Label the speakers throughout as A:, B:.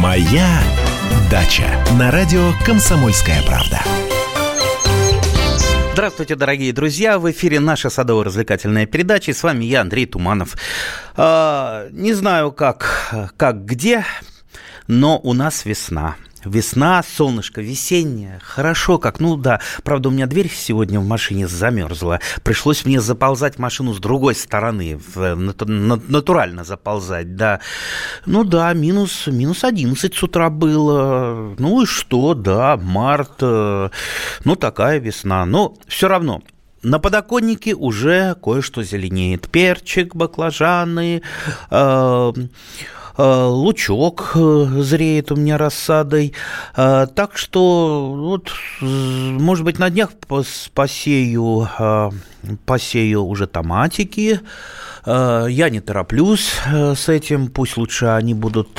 A: Моя дача на радио Комсомольская правда.
B: Здравствуйте, дорогие друзья! В эфире наша садово-развлекательная передача. С вами я, Андрей Туманов. А, не знаю, как, как где, но у нас весна. Весна, солнышко, весеннее, хорошо как, ну да. Правда, у меня дверь сегодня в машине замерзла. Пришлось мне заползать в машину с другой стороны, в, натурально заползать, да. Ну да, минус, минус 11 с утра было. Ну и что, да, март, э, ну такая весна. Но все равно, на подоконнике уже кое-что зеленеет. Перчик, баклажаны, э, Э, лучок э, зреет у меня рассадой. Э, так что, вот, может быть, на днях посею, посею уже томатики. Я не тороплюсь с этим, пусть лучше они будут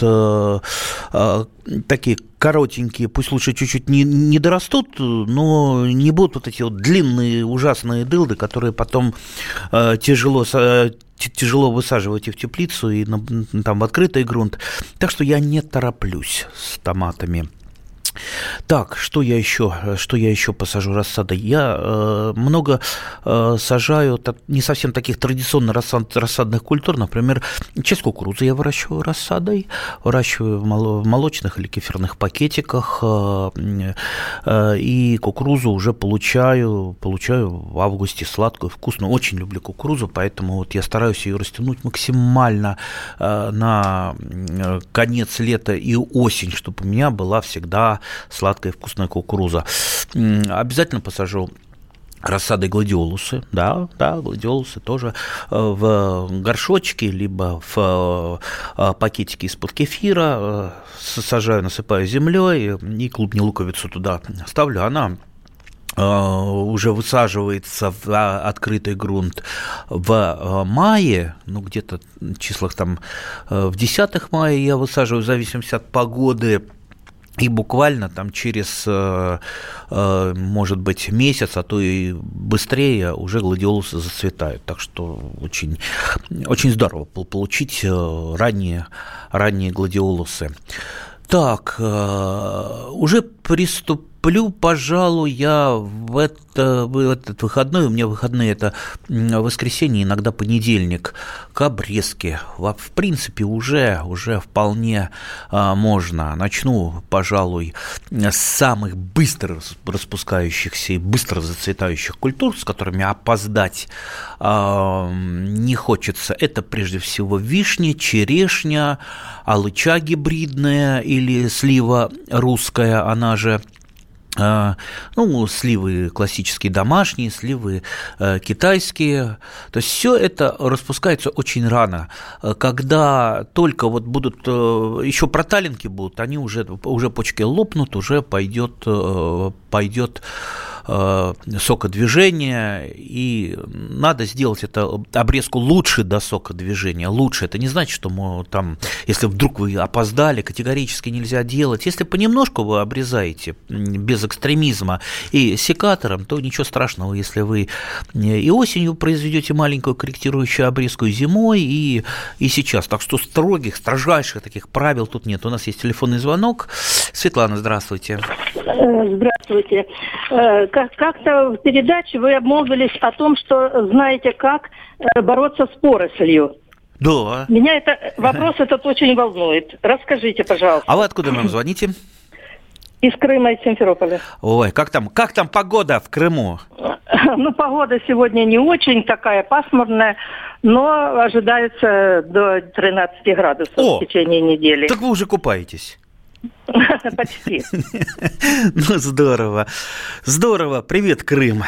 B: такие коротенькие, пусть лучше чуть-чуть не, не дорастут, но не будут вот эти вот длинные ужасные дылды, которые потом тяжело тяжело высаживать и в теплицу, и на, там в открытый грунт. Так что я не тороплюсь с томатами. Так, что я еще, что я еще посажу рассадой? Я э, много э, сажаю так, не совсем таких традиционно рассад, рассадных культур. Например, часть кукурузы я выращиваю рассадой, выращиваю в, в молочных или кефирных пакетиках. Э, э, и кукурузу уже получаю, получаю в августе сладкую, вкусную. Очень люблю кукурузу, поэтому вот я стараюсь ее растянуть максимально э, на э, конец лета и осень, чтобы у меня была всегда сладкая вкусная кукуруза. Обязательно посажу рассады гладиолусы, да, да, гладиолусы тоже э, в горшочке, либо в э, пакетике из-под кефира, э, сажаю, насыпаю землей и клубни луковицу туда ставлю, она уже высаживается в открытый грунт в мае, ну где-то в числах там в десятых мая я высаживаю, в зависимости от погоды, и буквально там через, э, э, может быть, месяц, а то и быстрее уже гладиолусы зацветают. Так что очень, очень здорово получить э, ранние, ранние гладиолусы. Так, уже приступ Плю, пожалуй, я в, это, в этот выходной, у меня выходные это воскресенье, иногда понедельник, к обрезке. В принципе, уже, уже вполне а, можно. Начну, пожалуй, с самых быстро распускающихся и быстро зацветающих культур, с которыми опоздать а, не хочется. Это прежде всего вишня, черешня, алыча гибридная или слива русская, она же ну, сливы классические домашние, сливы э, китайские. То есть все это распускается очень рано. Когда только вот будут, э, еще проталинки будут, они уже, уже почки лопнут, уже пойдет, э, пойдет Э, сокодвижения, и надо сделать это обрезку лучше до сокодвижения, лучше. Это не значит, что мы там, если вдруг вы опоздали, категорически нельзя делать. Если понемножку вы обрезаете без экстремизма и секатором, то ничего страшного, если вы и осенью произведете маленькую корректирующую обрезку, и зимой, и, и сейчас. Так что строгих, строжайших таких правил тут нет. У нас есть телефонный звонок. Светлана, здравствуйте.
C: Э, здравствуйте. Как-то в передаче вы обмолвились о том, что знаете, как э, бороться с порослью.
B: Да.
C: Меня это вопрос этот очень волнует. Расскажите, пожалуйста.
B: А вы откуда нам звоните?
C: Из Крыма, из Симферополя.
B: Ой, как там, как там погода в Крыму?
C: Ну, погода сегодня не очень такая пасмурная, но ожидается до 13 градусов О, в течение недели.
B: Так вы уже купаетесь?
C: Почти.
B: Ну, здорово. Здорово. Привет, Крым.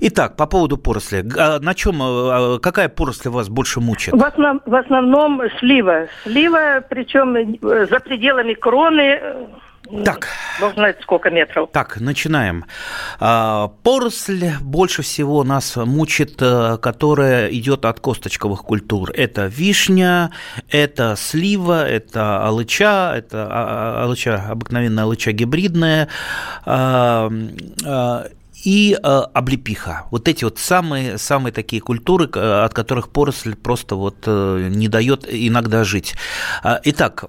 B: Итак, по поводу поросли. А на чем, а, какая поросль вас больше мучает?
C: В, основ, в основном слива. Слива, причем за пределами кроны
B: так.
C: Бог знает, сколько метров.
B: Так, начинаем. А, поросль больше всего нас мучит, э, которая идет от косточковых культур. Это вишня, это слива, это алыча, это а, а, алыча, обыкновенная алыча гибридная. И э, облепиха. Вот эти вот самые, самые такие культуры, от которых поросль просто вот э, не дает иногда жить. А, итак,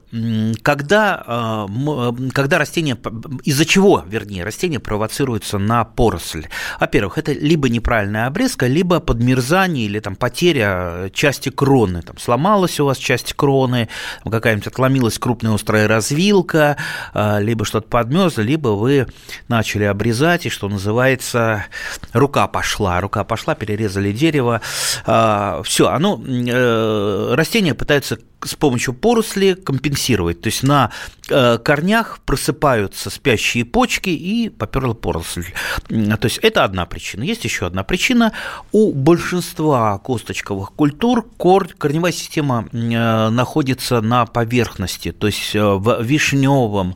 B: когда, э, когда растение, из-за чего, вернее, растение провоцируется на поросль? Во-первых, это либо неправильная обрезка, либо подмерзание или там потеря части кроны. Там сломалась у вас часть кроны, какая-нибудь отломилась крупная острая развилка, э, либо что-то подмерзло, либо вы начали обрезать, и что называется, называется, рука пошла, рука пошла, перерезали дерево, а, все, оно, э, растение пытается с помощью поросли компенсировать. То есть на э, корнях просыпаются спящие почки и поперла поросль. То есть это одна причина. Есть еще одна причина. У большинства косточковых культур корневая система э, находится на поверхности. То есть в вишневом,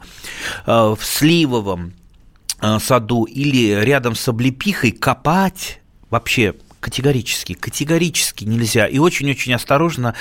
B: в сливовом, Э, саду или рядом с облепихой копать вообще категорически, категорически нельзя. И очень-очень осторожно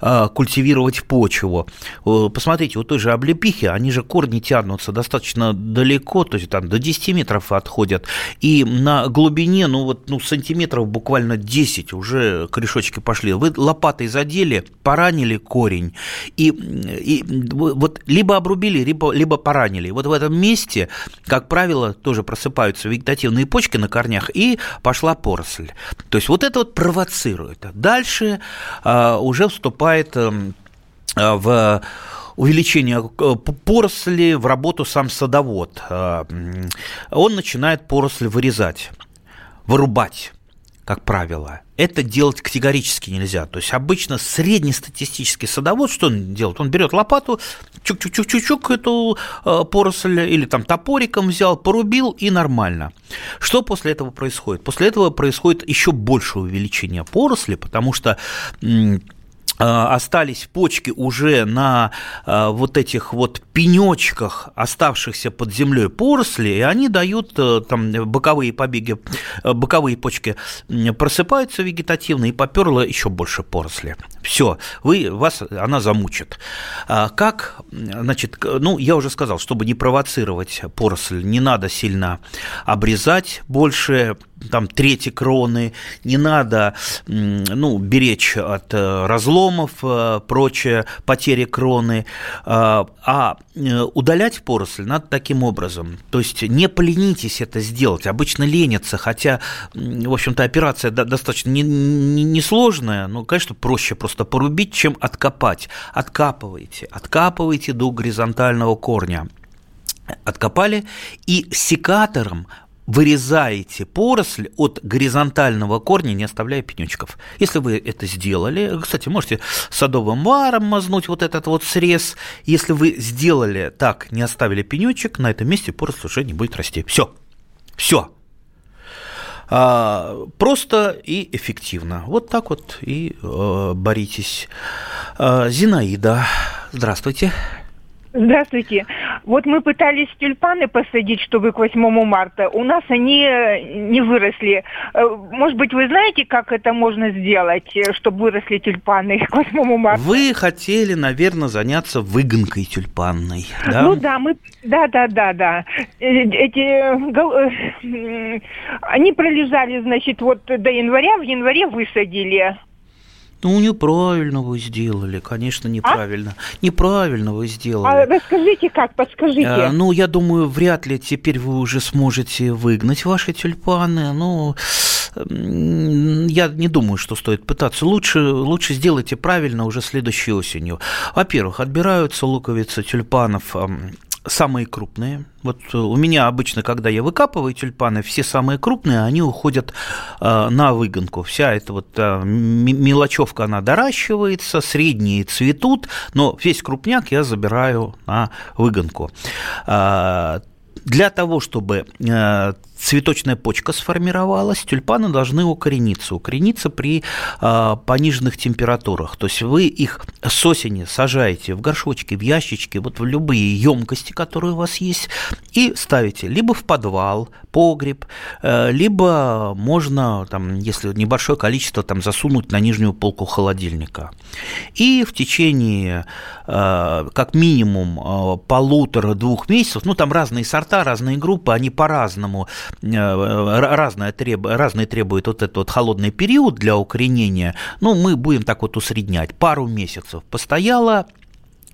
B: э, культивировать почву. Посмотрите, у той же облепихи, они же корни тянутся достаточно далеко, то есть там до 10 метров отходят. И на глубине, ну вот, ну, сантиметров буквально 10 уже корешочки пошли. Вы лопатой задели, поранили корень. И, и вот либо обрубили, либо, либо поранили. Вот в этом месте, как правило, тоже просыпаются вегетативные почки на корнях, и пошла поросль. То есть вот это вот провоцирует. Дальше а, уже вступает эм, а, в увеличение э, поросли в работу сам садовод. А, он начинает поросль вырезать, вырубать как правило. Это делать категорически нельзя. То есть обычно среднестатистический садовод, что он делает? Он берет лопату, чук-чук-чук-чук эту э, поросль или там топориком взял, порубил и нормально. Что после этого происходит? После этого происходит еще большее увеличение поросли, потому что остались почки уже на а, вот этих вот пенечках, оставшихся под землей поросли, и они дают э, там боковые побеги, э, боковые почки просыпаются вегетативно, и поперло еще больше поросли. Все, вы, вас она замучит. А как, значит, ну, я уже сказал, чтобы не провоцировать поросль, не надо сильно обрезать больше, там трети кроны, не надо ну, беречь от э, разломов, э, прочее, потери кроны, а, а э, удалять поросль надо таким образом. То есть не поленитесь это сделать, обычно ленятся, хотя, в общем-то, операция достаточно несложная, но, конечно, проще просто порубить, чем откопать. Откапывайте, откапывайте до горизонтального корня откопали и секатором вырезаете поросль от горизонтального корня, не оставляя пенечков. Если вы это сделали, кстати, можете садовым варом мазнуть вот этот вот срез. Если вы сделали так, не оставили пенечек, на этом месте поросль уже не будет расти. Все. Все. А, просто и эффективно. Вот так вот и э, боритесь. А, Зинаида, здравствуйте.
D: Здравствуйте. Вот мы пытались тюльпаны посадить, чтобы к 8 марта. У нас они не выросли. Э, может быть, вы знаете, как это можно сделать, э, чтобы выросли тюльпаны к 8 марта?
B: Вы хотели, наверное, заняться выгонкой тюльпанной,
D: да? Ну да, мы, да, да, да, да. Э, эти, они пролежали, значит, вот до января, в январе высадили.
B: Ну, неправильно вы сделали, конечно, неправильно. А? Неправильно вы сделали.
D: А расскажите как, подскажите. А,
B: ну, я думаю, вряд ли теперь вы уже сможете выгнать ваши тюльпаны. Ну, я не думаю, что стоит пытаться. Лучше, лучше сделайте правильно уже следующей осенью. Во-первых, отбираются луковицы тюльпанов самые крупные. Вот э, у меня обычно, когда я выкапываю тюльпаны, все самые крупные, они уходят э, на выгонку. Вся эта вот э, мелочевка, она доращивается, средние цветут, но весь крупняк я забираю на выгонку. Для того, чтобы цветочная почка сформировалась, тюльпаны должны укорениться. Укорениться при э, пониженных температурах. То есть вы их с осени сажаете в горшочки, в ящички, вот в любые емкости, которые у вас есть, и ставите либо в подвал, погреб, э, либо можно, там, если небольшое количество, там, засунуть на нижнюю полку холодильника. И в течение э, как минимум э, полутора-двух месяцев, ну там разные сорта, разные группы, они по-разному разное треб... разные требует вот этот вот холодный период для укоренения, ну, мы будем так вот усреднять. Пару месяцев постояло,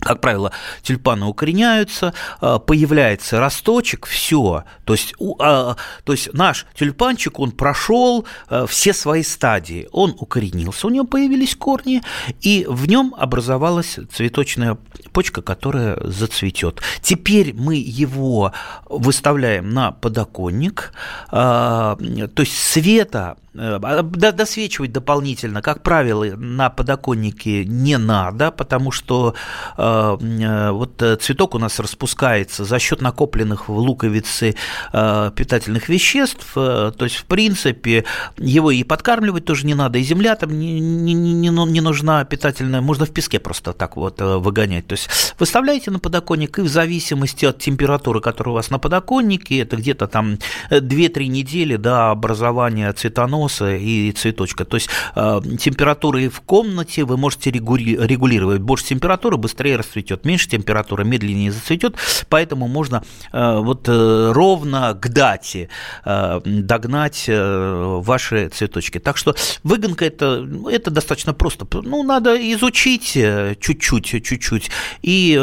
B: как правило, тюльпаны укореняются, а, появляется росточек, все. То есть, а, то есть наш тюльпанчик, он прошел а, все свои стадии. Он укоренился, у него появились корни, и в нем образовалась цветочная почка, которая зацветет. Теперь мы его выставляем на подоконник, то есть света досвечивать дополнительно, как правило, на подоконнике не надо, потому что э, э, вот цветок у нас распускается за счет накопленных в луковице питательных веществ, то есть, в принципе, его и подкармливать тоже не надо, и земля там не, не, не, не нужна питательная, можно в песке просто так вот выгонять. То есть, выставляете на подоконник, и в зависимости от температуры, которая у вас на подоконнике, это где-то там 2-3 недели до образования цветоноса, носа и цветочка. То есть э, температуры в комнате вы можете регулировать. Больше температуры быстрее расцветет, меньше температура медленнее зацветет, поэтому можно э, вот э, ровно к дате догнать ваши цветочки. Так что выгонка это, это достаточно просто. Ну, надо изучить чуть-чуть, чуть-чуть. И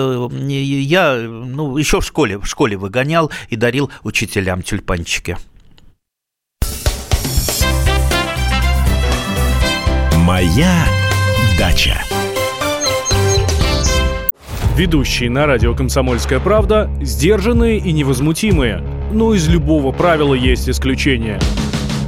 B: я ну, еще в школе, в школе выгонял и дарил учителям тюльпанчики.
A: Моя дача.
E: Ведущие на радио «Комсомольская правда» сдержанные и невозмутимые. Но из любого правила есть исключение –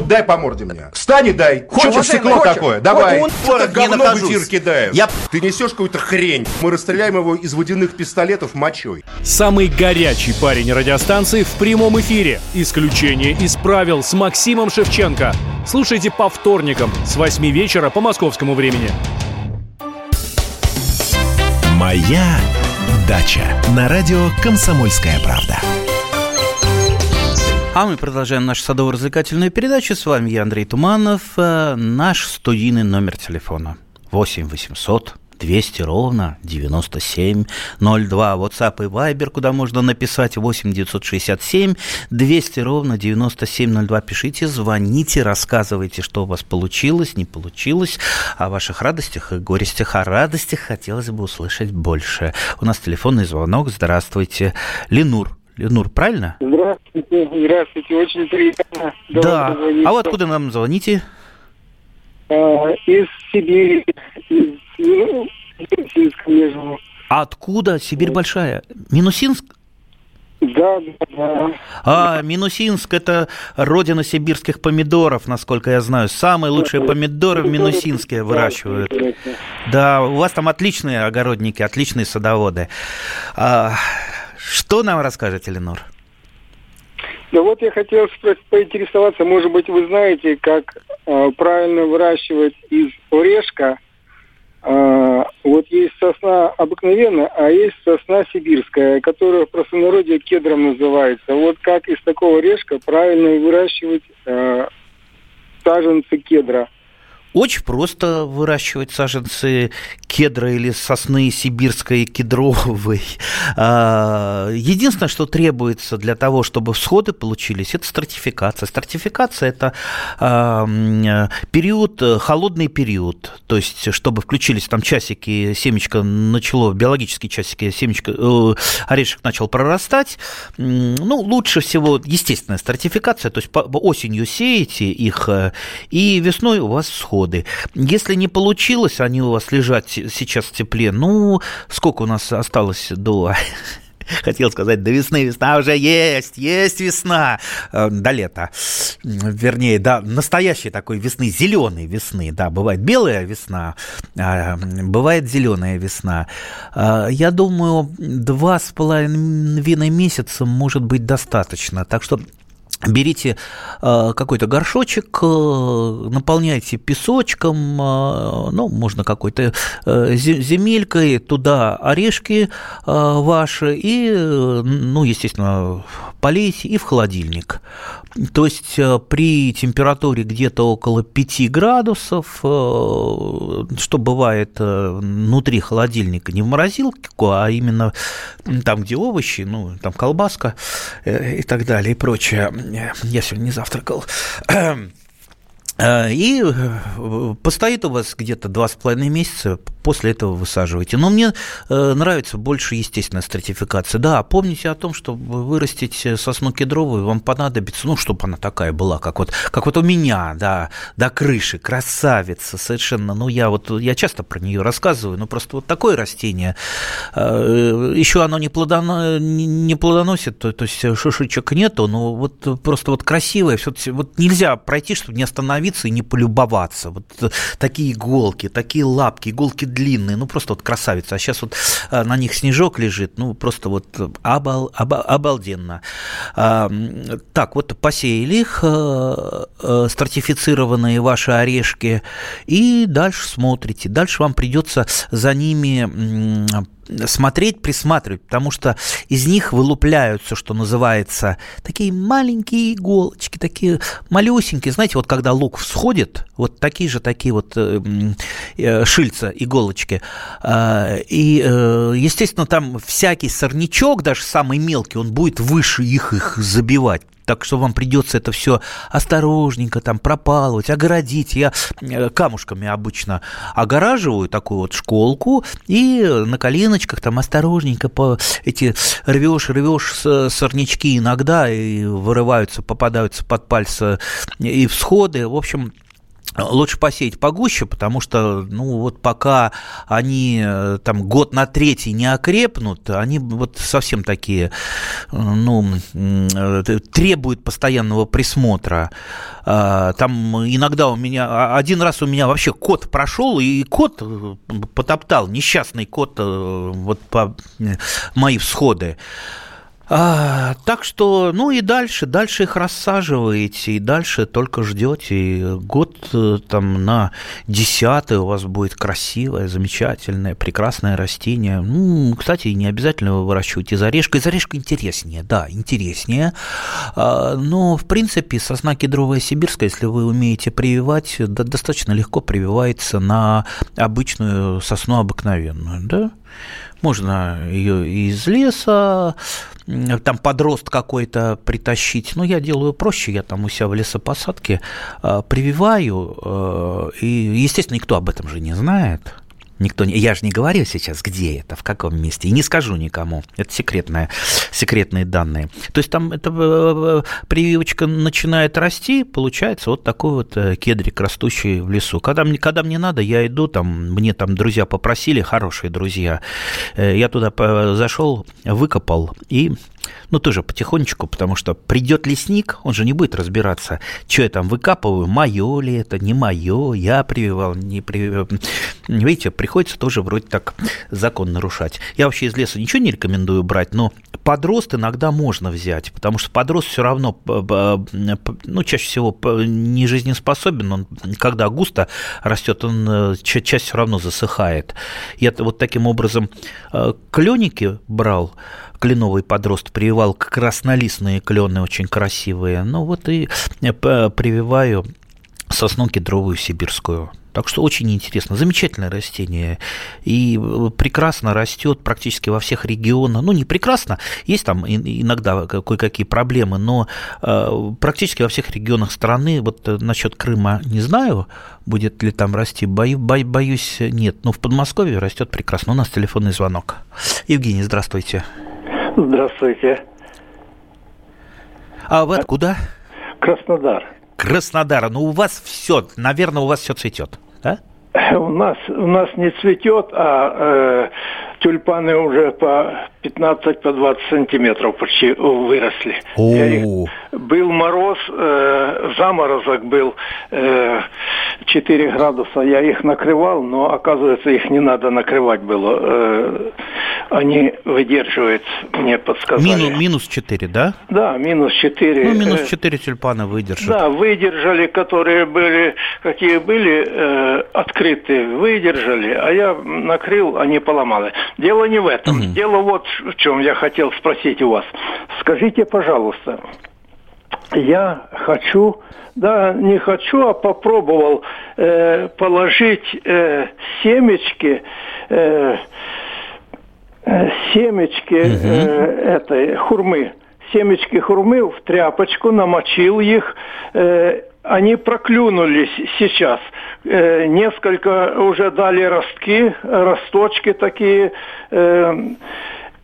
F: Дай по морде мне. Встань и дай. Хочешь Что, стекло хочешь? такое? Давай. Он это говно в эфир кидает. Я... Ты несешь какую-то хрень. Мы расстреляем его из водяных пистолетов мочой.
E: Самый горячий парень радиостанции в прямом эфире. Исключение из правил с Максимом Шевченко. Слушайте по вторникам с 8 вечера по московскому времени.
A: Моя дача на радио «Комсомольская правда».
B: А мы продолжаем нашу садово-развлекательную передачу. С вами я, Андрей Туманов. Э, наш студийный номер телефона 8 800 200 ровно 9702. WhatsApp и Viber, куда можно написать 8 967 200 ровно 9702. Пишите, звоните, рассказывайте, что у вас получилось, не получилось, о ваших радостях и горестях. О радостях хотелось бы услышать больше. У нас телефонный звонок. Здравствуйте. Ленур Ленур, правильно?
G: Здравствуйте, здравствуйте, очень приятно.
B: Да, а вы откуда нам звоните?
G: А, из Сибири, из ну, Минусинска между.
B: Откуда? Сибирь большая. Минусинск?
G: Да, да, да.
B: А, Минусинск – это родина сибирских помидоров, насколько я знаю. Самые лучшие помидоры в Минусинске выращивают. Да, у вас там отличные огородники, отличные садоводы. А, что нам расскажет Эленор?
G: Да вот я хотел поинтересоваться, может быть, вы знаете, как э, правильно выращивать из орешка. Э, вот есть сосна обыкновенная, а есть сосна сибирская, которая в простонародье кедром называется. Вот как из такого орешка правильно выращивать э, саженцы кедра?
B: Очень просто выращивать саженцы кедра или сосны сибирской кедровой. А, единственное, что требуется для того, чтобы всходы получились, это стратификация. Стратификация – это а, период, холодный период. То есть, чтобы включились там часики, семечко начало, биологические часики, семечко, э, орешек начал прорастать. Ну, лучше всего естественная стратификация, то есть осенью сеете их, э, и весной у вас всход годы. Если не получилось, они у вас лежат сейчас в тепле, ну, сколько у нас осталось до хотел сказать, до весны. Весна уже есть, есть весна. Э, до лета. Вернее, да, настоящей такой весны, зеленой весны. Да, бывает белая весна, а бывает зеленая весна. Э, я думаю, два с половиной месяца может быть достаточно. Так что Берите э, какой-то горшочек, э, наполняйте песочком, э, ну, можно какой-то земелькой, туда орешки ваши и, ну, естественно, полейте и в холодильник. То есть э, при температуре где-то около 5 градусов, э, что бывает внутри холодильника, не в морозилку, а именно там, где овощи, ну, там колбаска и так далее, и прочее. Я сегодня не завтракал. И постоит у вас где-то два с половиной месяца, после этого высаживаете. Но мне э, нравится больше естественная стратификация. Да, помните о том, что вырастить сосну кедровую вам понадобится, ну, чтобы она такая была, как вот, как вот у меня, да, до крыши, красавица совершенно. Ну, я вот, я часто про нее рассказываю, но просто вот такое растение, э, еще оно не, плодоно, не плодоносит, то, то есть шишечек нету, но вот просто вот красивое, все, вот нельзя пройти, чтобы не остановиться и не полюбоваться. Вот такие иголки, такие лапки, иголки длинные, ну просто вот красавица. А сейчас вот э, на них снежок лежит, ну просто вот обал, обал, обалденно. А, так, вот посеяли их, э, э, стратифицированные ваши орешки, и дальше смотрите. Дальше вам придется за ними смотреть, присматривать, потому что из них вылупляются, что называется, такие маленькие иголочки, такие малюсенькие. Знаете, вот когда лук всходит, вот такие же такие вот э, э, шильца, иголочки. Э, и, э, естественно, там всякий сорнячок, даже самый мелкий, он будет выше их, их забивать так что вам придется это все осторожненько там пропалывать, огородить. Я э, камушками обычно огораживаю такую вот школку и на коленочках там осторожненько по эти рвешь, рвешь сорнячки иногда и вырываются, попадаются под пальцы и всходы. В общем, лучше посеять погуще, потому что, ну, вот пока они э, там год на третий не окрепнут, они вот совсем такие, э, ну, э, требуют постоянного присмотра. А, там иногда у меня, а, один раз у меня вообще кот прошел, и кот потоптал, несчастный кот вот по мои всходы. А, так что, ну и дальше, дальше их рассаживаете, и дальше только ждете. И год э, там на десятый у вас будет красивое, замечательное, прекрасное растение. Ну, кстати, не обязательно его выращивать из орешка. Из орешка интереснее, да, интереснее. А, но, в принципе, сосна кедровая сибирская, если вы умеете прививать, да, достаточно легко прививается на обычную сосну обыкновенную, да? Можно ее из леса, там подрост какой-то притащить. Но я делаю проще, я там у себя в лесопосадке э, прививаю, э, и, естественно, никто об этом же не знает. Никто не, я же не говорю сейчас, где это, в каком месте, и не скажу никому. Это секретные, секретные данные. То есть там эта э, прививочка начинает расти, получается вот такой вот э, кедрик, растущий в лесу. Когда мне, когда мне надо, я иду, там, мне там друзья попросили, хорошие друзья, э, я туда зашел, выкопал и ну, тоже потихонечку, потому что придет лесник, он же не будет разбираться, что я там выкапываю, мое ли это, не мое, я прививал, не прививал. Видите, приходится тоже вроде так закон нарушать. Я вообще из леса ничего не рекомендую брать, но подрост иногда можно взять, потому что подрост все равно, ну, чаще всего не жизнеспособен, он, когда густо растет, он э, часть все равно засыхает. Я вот таким образом э, кленики брал, кленовый подрост прививал краснолистные клены очень красивые. Ну вот и э, прививаю сосну кедровую сибирскую. Так что очень интересно. Замечательное растение. И э, прекрасно растет практически во всех регионах. Ну, не прекрасно, есть там иногда кое-какие проблемы, но э, практически во всех регионах страны, вот насчет Крыма не знаю, будет ли там расти, бою, боюсь, нет. Но в Подмосковье растет прекрасно. У нас телефонный звонок. Евгений, здравствуйте.
H: Здравствуйте.
B: А вы откуда?
H: Краснодар.
B: Краснодар. Ну, у вас все, наверное, у вас все цветет, да?
H: У нас, у нас не цветет, а э, тюльпаны уже по 15 по 20 сантиметров почти выросли. Их, был мороз, э, заморозок был э, 4 градуса. Я их накрывал, но оказывается их не надо накрывать было. Э, они выдерживают, мне подсказали.
B: Минус, минус 4, да?
H: Да, минус 4.
B: Ну, минус 4 тюльпана выдержат.
H: Да, выдержали, которые были, какие были э, открытые, выдержали, а я накрыл, они поломали. Дело не в этом. Угу. Дело вот в чем я хотел спросить у вас. Скажите, пожалуйста, я хочу, да, не хочу, а попробовал э, положить э, семечки, э, э семечки э, этой хурмы, семечки хурмы в тряпочку, намочил их, э, они проклюнулись сейчас. Э, несколько уже дали ростки, росточки такие. Э,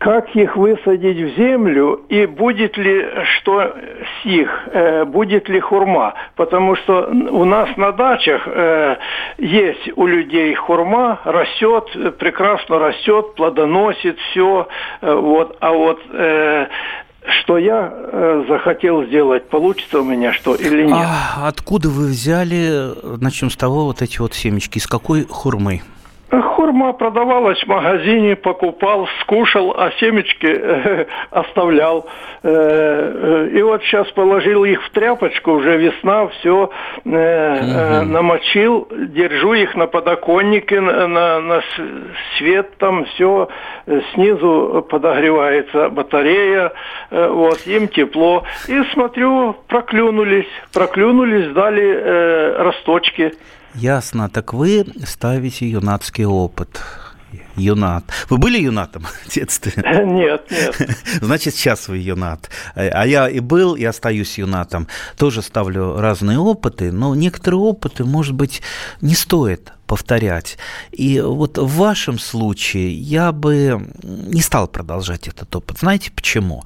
H: как их высадить в землю и будет ли что с них, э, будет ли хурма. Потому что у нас на дачах э, есть у людей хурма, растет, прекрасно растет, плодоносит все. Э, вот, а вот э, что я э, захотел сделать, получится у меня что или нет.
B: А откуда вы взяли, начнем с того, вот эти вот семечки, из какой хурмы?
H: Хурма продавалась в магазине, покупал, скушал, а семечки э, оставлял. Э, э, и вот сейчас положил их в тряпочку, уже весна, все э, э, намочил, держу их на подоконнике, на, на, на свет там, все э, снизу подогревается батарея, э, вот, им тепло. И смотрю, проклюнулись, проклюнулись, дали э, росточки.
B: Ясно. Так вы ставите юнацкий опыт. Юнат. Вы были юнатом в детстве?
H: Нет, нет.
B: Значит, сейчас вы юнат. А я и был, и остаюсь юнатом. Тоже ставлю разные опыты, но некоторые опыты, может быть, не стоит повторять. И вот в вашем случае я бы не стал продолжать этот опыт. Знаете почему?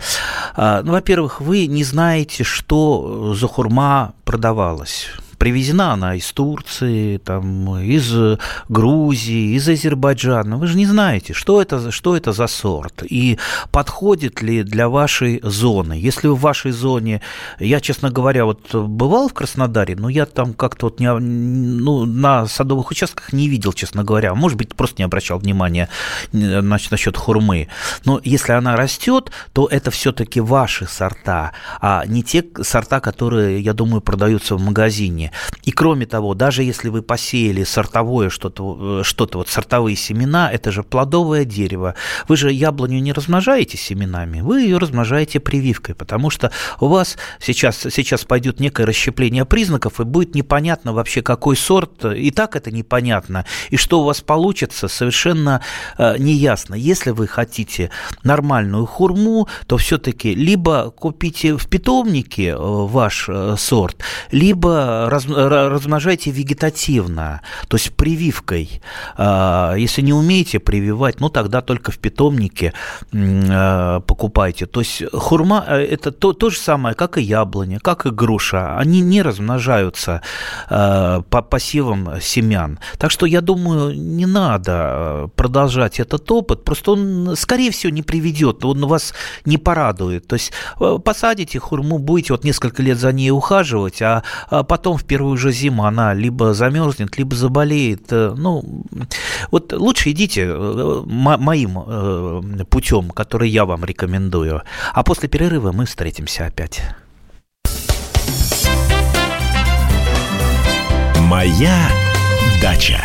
B: А, ну, во-первых, вы не знаете, что за хурма продавалась Привезена она из Турции, там, из Грузии, из Азербайджана. Вы же не знаете, что это, что это за сорт и подходит ли для вашей зоны. Если в вашей зоне, я, честно говоря, вот бывал в Краснодаре, но я там как-то вот не, ну, на садовых участках не видел, честно говоря. Может быть, просто не обращал внимания значит, насчет хурмы. Но если она растет, то это все-таки ваши сорта, а не те сорта, которые, я думаю, продаются в магазине растения. И кроме того, даже если вы посеяли сортовое что-то, э, что-то вот сортовые семена, это же плодовое дерево. Вы же яблоню не размножаете семенами, вы ее размножаете прививкой, потому что у вас сейчас, сейчас пойдет некое расщепление признаков, и будет непонятно вообще, какой сорт, и так это непонятно, и что у вас получится, совершенно э, неясно. Если вы хотите нормальную хурму, то все-таки либо купите в питомнике э, ваш э, сорт, либо раз, размножайте вегетативно, то есть прививкой. А, если не умеете прививать, ну тогда только в питомнике а, покупайте. То есть хурма э, это то, то же самое, как и яблоня, как и груша. Они не размножаются а, по посевам семян. Так что я думаю, не надо продолжать этот опыт. Просто он, скорее всего, не приведет, он вас не порадует. То есть э, посадите хурму, будете вот несколько лет за ней ухаживать, а потом в первую же зиму она либо замерзнет, либо заболеет. Э, ну, вот лучше идите э, моим э, путем, который я вам рекомендую. А после перерыва мы встретимся опять.
A: Моя дача.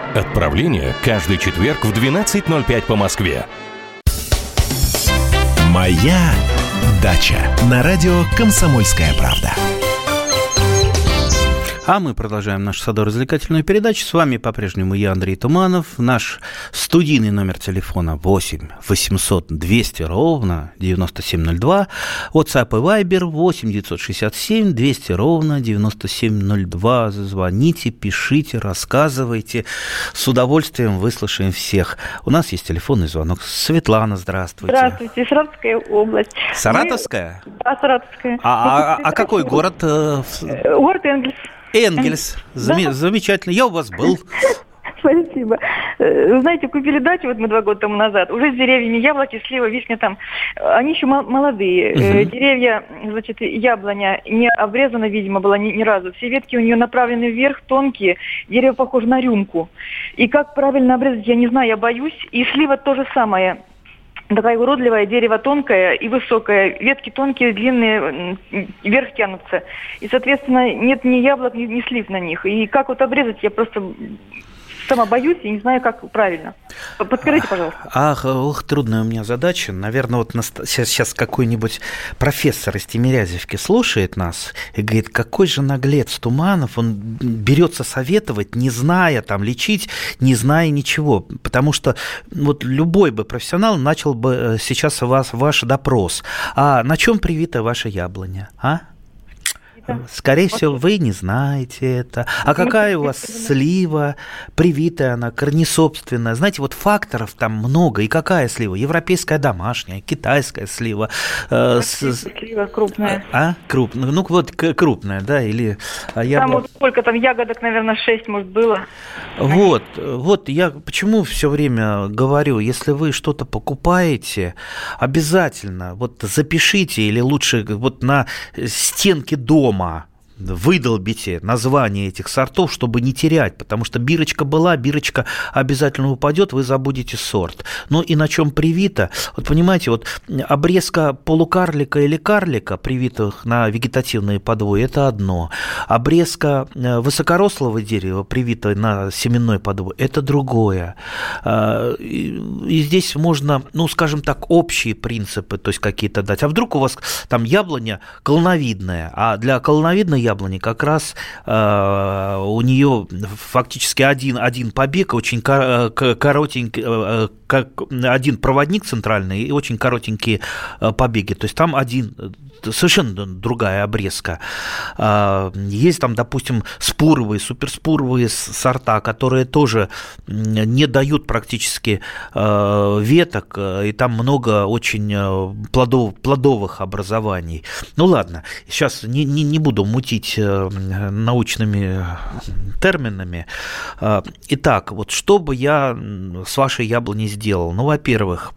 I: Отправление каждый четверг в 12.05 по Москве.
A: «Моя дача» на радио «Комсомольская правда».
B: А мы продолжаем нашу садово-развлекательную передачу. С вами по-прежнему я, Андрей Туманов. Наш студийный номер телефона 8 800 200 ровно 9702. WhatsApp и Viber 8 967 200 ровно 9702. Звоните, пишите, рассказывайте. С удовольствием выслушаем всех. У нас есть телефонный звонок. Светлана, здравствуйте.
J: Здравствуйте, Саратовская область.
B: Саратовская?
J: Да, Саратовская.
B: А, а, а какой город?
J: Э, город Энгельс.
B: Энгельс. Зам... Да. Замечательно. Я у вас был.
J: Спасибо. Э, знаете, купили дачу вот мы два года тому назад. Уже с деревьями яблоки, слива, вишня там. Они еще молодые. Угу. Деревья, значит, яблоня не обрезана, видимо, была ни, ни разу. Все ветки у нее направлены вверх, тонкие. Дерево похоже на рюмку. И как правильно обрезать, я не знаю, я боюсь. И слива то же самое такая уродливая, дерево тонкое и высокое, ветки тонкие, длинные, вверх тянутся. И, соответственно, нет ни яблок, ни, ни слив на них. И как вот обрезать, я просто сама боюсь и не знаю, как правильно. Подскажите, пожалуйста.
B: Ах, ох, трудная у меня задача. Наверное, вот сейчас, сейчас какой-нибудь профессор из Тимирязевки слушает нас и говорит, какой же наглец Туманов, он берется советовать, не зная там лечить, не зная ничего. Потому что вот любой бы профессионал начал бы э, сейчас вас ваш допрос. А на чем привита ваша яблоня, а? Скорее всего, вы не знаете это. А какая у вас слива, привитая она, корнесобственная? Знаете, вот факторов там много. И какая слива? Европейская домашняя, китайская слива.
J: Э, слива крупная.
B: А? Крупная. Ну, вот крупная, да? Или
J: а я... Там вот сколько там ягодок, наверное, 6, может, было.
B: Вот, вот я почему все время говорю, если вы что-то покупаете, обязательно вот запишите или лучше вот на стенке дома дома выдолбите название этих сортов, чтобы не терять, потому что бирочка была, бирочка обязательно упадет, вы забудете сорт. Ну и на чем привито? Вот понимаете, вот обрезка полукарлика или карлика, привитых на вегетативные подвои, это одно. Обрезка э, высокорослого дерева, привитой на семенной подвой, это другое. А, и здесь можно, ну, скажем так, общие принципы, то есть какие-то дать. А вдруг у вас там яблоня колоновидная, а для колоновидной яблони как раз э, у нее фактически один, один побег, очень коротенький, э, как один проводник центральный и очень коротенькие э, побеги. То есть там один совершенно другая обрезка. А, есть там, допустим, споровые, суперспоровые сорта, которые тоже не дают практически веток, и там много очень плодов, плодовых образований. Ну ладно, сейчас не, не, не буду мутить э, научными терминами. Э, итак, вот что бы я с вашей яблоней сделал? Ну, во-первых,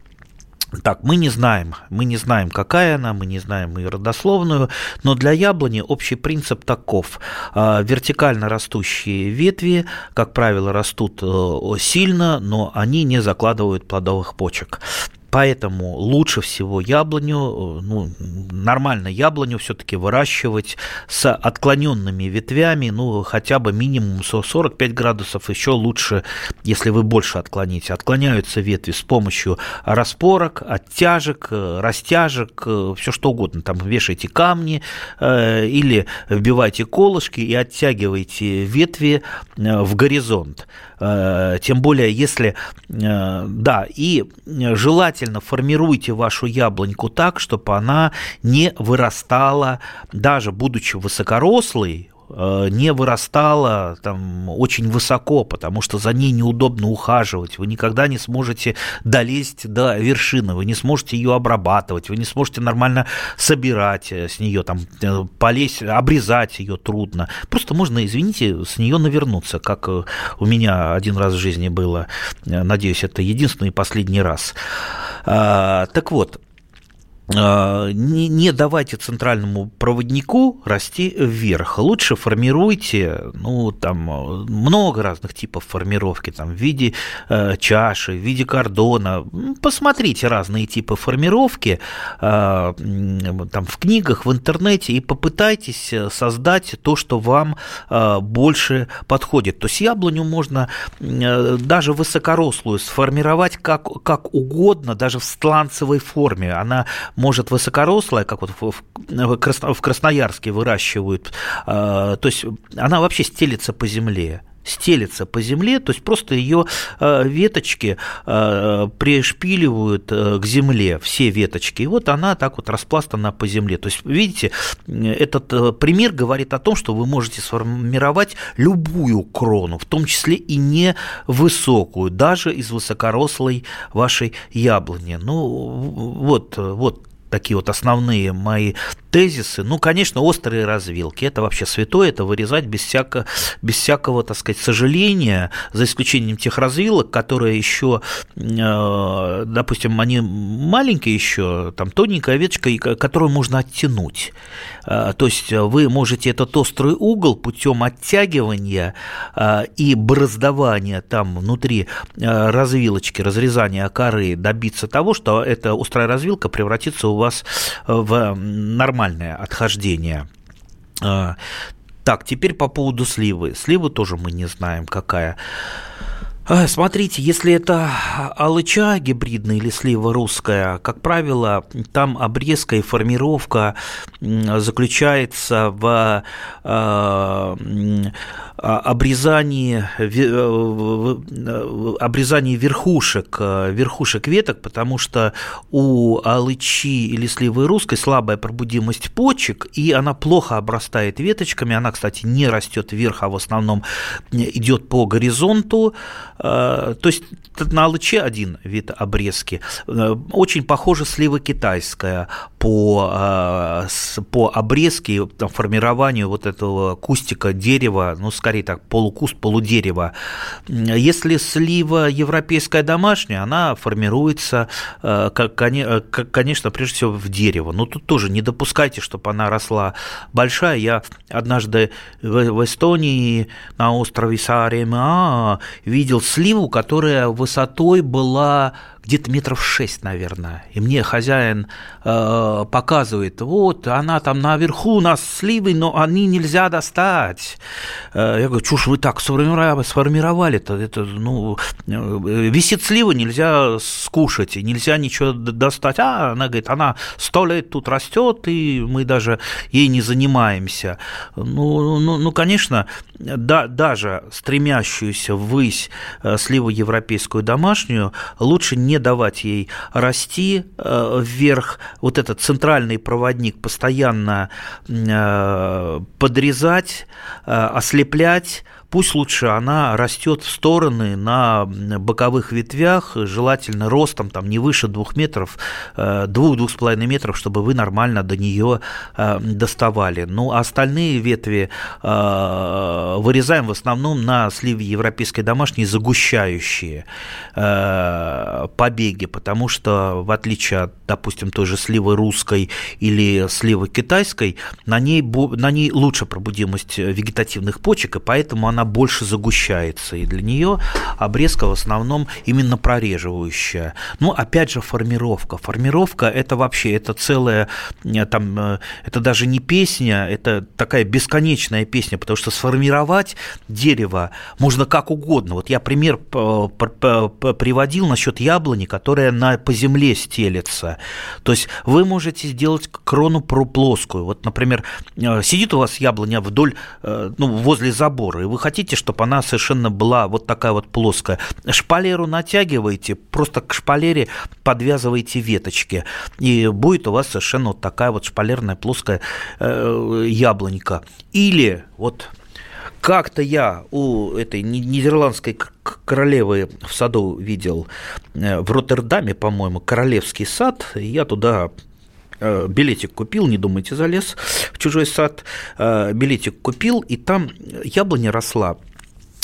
B: так, мы не знаем, мы не знаем, какая она, мы не знаем ее родословную, но для яблони общий принцип таков. Э, вертикально растущие ветви, как правило, растут сильно, но они не закладывают плодовых почек. Поэтому лучше всего яблоню, э, ну, нормально яблоню все-таки выращивать с отклоненными ветвями, ну, хотя бы минимум 45 градусов, еще лучше, если вы больше отклоните. Отклоняются ветви с помощью распорок, оттяжек, э, растяжек, э, все что угодно. Там вешайте камни или вбивайте колышки и оттягивайте ветви в горизонт. Тем более, если, да, и желательно формируйте вашу яблоньку так, чтобы она не вырастала, даже будучи высокорослой, не вырастала там очень высоко, потому что за ней неудобно ухаживать. Вы никогда не сможете долезть до вершины, вы не сможете ее обрабатывать, вы не сможете нормально собирать э, с нее, там, э, полезть, обрезать ее трудно. Просто можно, извините, с нее навернуться, как у меня один раз в жизни было. Надеюсь, это единственный и последний раз. А, так вот, не, не давайте центральному проводнику расти вверх. Лучше формируйте, ну, там много разных типов формировки, там, в виде э, чаши, в виде кордона. Посмотрите разные типы формировки э, там, в книгах, в интернете и попытайтесь создать то, что вам э, больше подходит. То есть яблоню можно э, даже высокорослую сформировать как, как угодно, даже в сланцевой форме. Она может высокорослая, как вот в Красноярске выращивают, а, то есть она вообще стелится по земле стелится по земле, то есть просто ее а, веточки а, пришпиливают к земле, все веточки, и вот она так вот распластана по земле. То есть, видите, этот пример говорит о том, что вы можете сформировать любую крону, в том числе и невысокую, даже из высокорослой вашей яблони. Ну, вот, вот такие вот основные мои тезисы. Ну, конечно, острые развилки. Это вообще святое, это вырезать без, всяко, без всякого, так сказать, сожаления, за исключением тех развилок, которые еще, э, допустим, они маленькие еще, там тоненькая веточка, которую можно оттянуть. Э, то есть вы можете этот острый угол путем оттягивания э, и бороздования там внутри развилочки, разрезания коры добиться того, что эта острая развилка превратится у вас в нормальное отхождение. Так, теперь по поводу сливы. Сливы тоже мы не знаем, какая. А, смотрите, если это алыча гибридная или слива русская, как правило, там обрезка и формировка заключается в а, обрезании, обрезании верхушек, верхушек веток, потому что у алычи или сливы русской слабая пробудимость почек, и она плохо обрастает веточками, она, кстати, не растет вверх, а в основном идет по горизонту, Э, то есть на алыче один вид обрезки. Э, очень похоже слива китайская по, э, по обрезке, там, формированию вот этого кустика дерева, ну, скорее так, полукуст, полудерева. Если слива европейская домашняя, она формируется, конечно, прежде всего в дерево. Но тут тоже не допускайте, чтобы она росла большая. Я однажды в Эстонии на острове Сааремаа видел сливу, которая высотой была где-то метров шесть, наверное. И мне хозяин э, показывает, вот, она там наверху у нас сливы, но они нельзя достать. Э, я говорю, чушь вы так сформировали, это, ну, э, висит слива, нельзя скушать, нельзя ничего достать. А она говорит, она сто лет тут растет, и мы даже ей не занимаемся. Ну, ну, ну конечно, да, даже стремящуюся ввысь э, сливу европейскую домашнюю лучше не не давать ей расти э, вверх, вот этот центральный проводник постоянно э, подрезать, э, ослеплять, пусть лучше она растет в стороны на боковых ветвях, желательно ростом там не выше двух метров, э, двух-двух с половиной метров, чтобы вы нормально до нее э, доставали. Ну, а остальные ветви э, вырезаем в основном на сливе европейской домашней загущающие побеги, потому что в отличие от, допустим, той же сливы русской или сливы китайской, на ней, на ней лучше пробудимость вегетативных почек, и поэтому она больше загущается, и для нее обрезка в основном именно прореживающая. Ну, опять же, формировка. Формировка – это вообще, это целая, э, там, э, это даже не песня, это такая бесконечная песня, потому что сформировать дерево можно как угодно. Вот я пример приводил насчет яблони, которая на, по земле стелется. То есть вы можете сделать крону плоскую. Вот, например, э, сидит у вас яблоня вдоль, ну, возле забора, и вы хотите хотите, чтобы она совершенно была вот такая вот плоская. Шпалеру натягиваете, просто к шпалере подвязываете веточки, и будет у вас совершенно вот такая вот шпалерная плоская э, яблонька. Или вот как-то я у этой нидерландской королевы в саду видел э, в Роттердаме, по-моему, королевский сад. Я туда билетик купил, не думайте, залез в чужой сад, э, билетик купил, и там яблоня росла,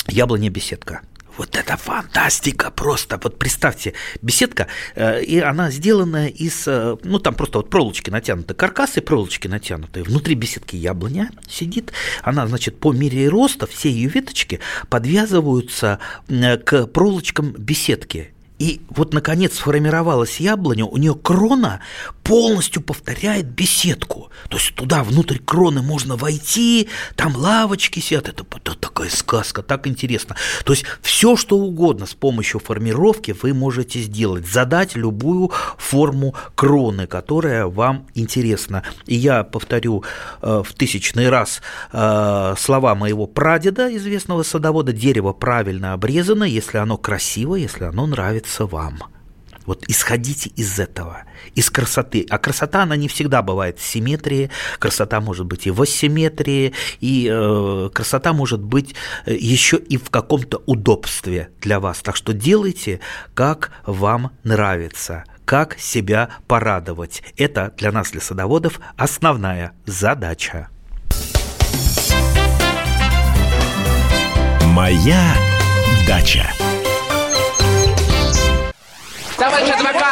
B: яблоня-беседка. Вот это фантастика просто. Вот представьте, беседка, э, и она сделана из, ну там просто вот проволочки натянуты, каркасы проволочки натянутые. Внутри беседки яблоня сидит. Она, значит, по мере роста все ее веточки подвязываются к проволочкам беседки. И вот, наконец, сформировалась яблоня, у нее крона полностью повторяет беседку. То есть туда, внутрь кроны можно войти, там лавочки сидят. Это, это такая сказка, так интересно. То есть все, что угодно с помощью формировки вы можете сделать. Задать любую форму кроны, которая вам интересна. И я повторю э, в тысячный раз э, слова моего прадеда, известного садовода. Дерево правильно обрезано, если оно красиво, если оно нравится нравится вам. Вот исходите из этого, из красоты. А красота, она не всегда бывает в симметрии, красота может быть и в асимметрии, и э, красота может быть э, еще и в каком-то удобстве для вас. Так что делайте, как вам нравится как себя порадовать. Это для нас, для садоводов, основная задача.
A: Моя дача.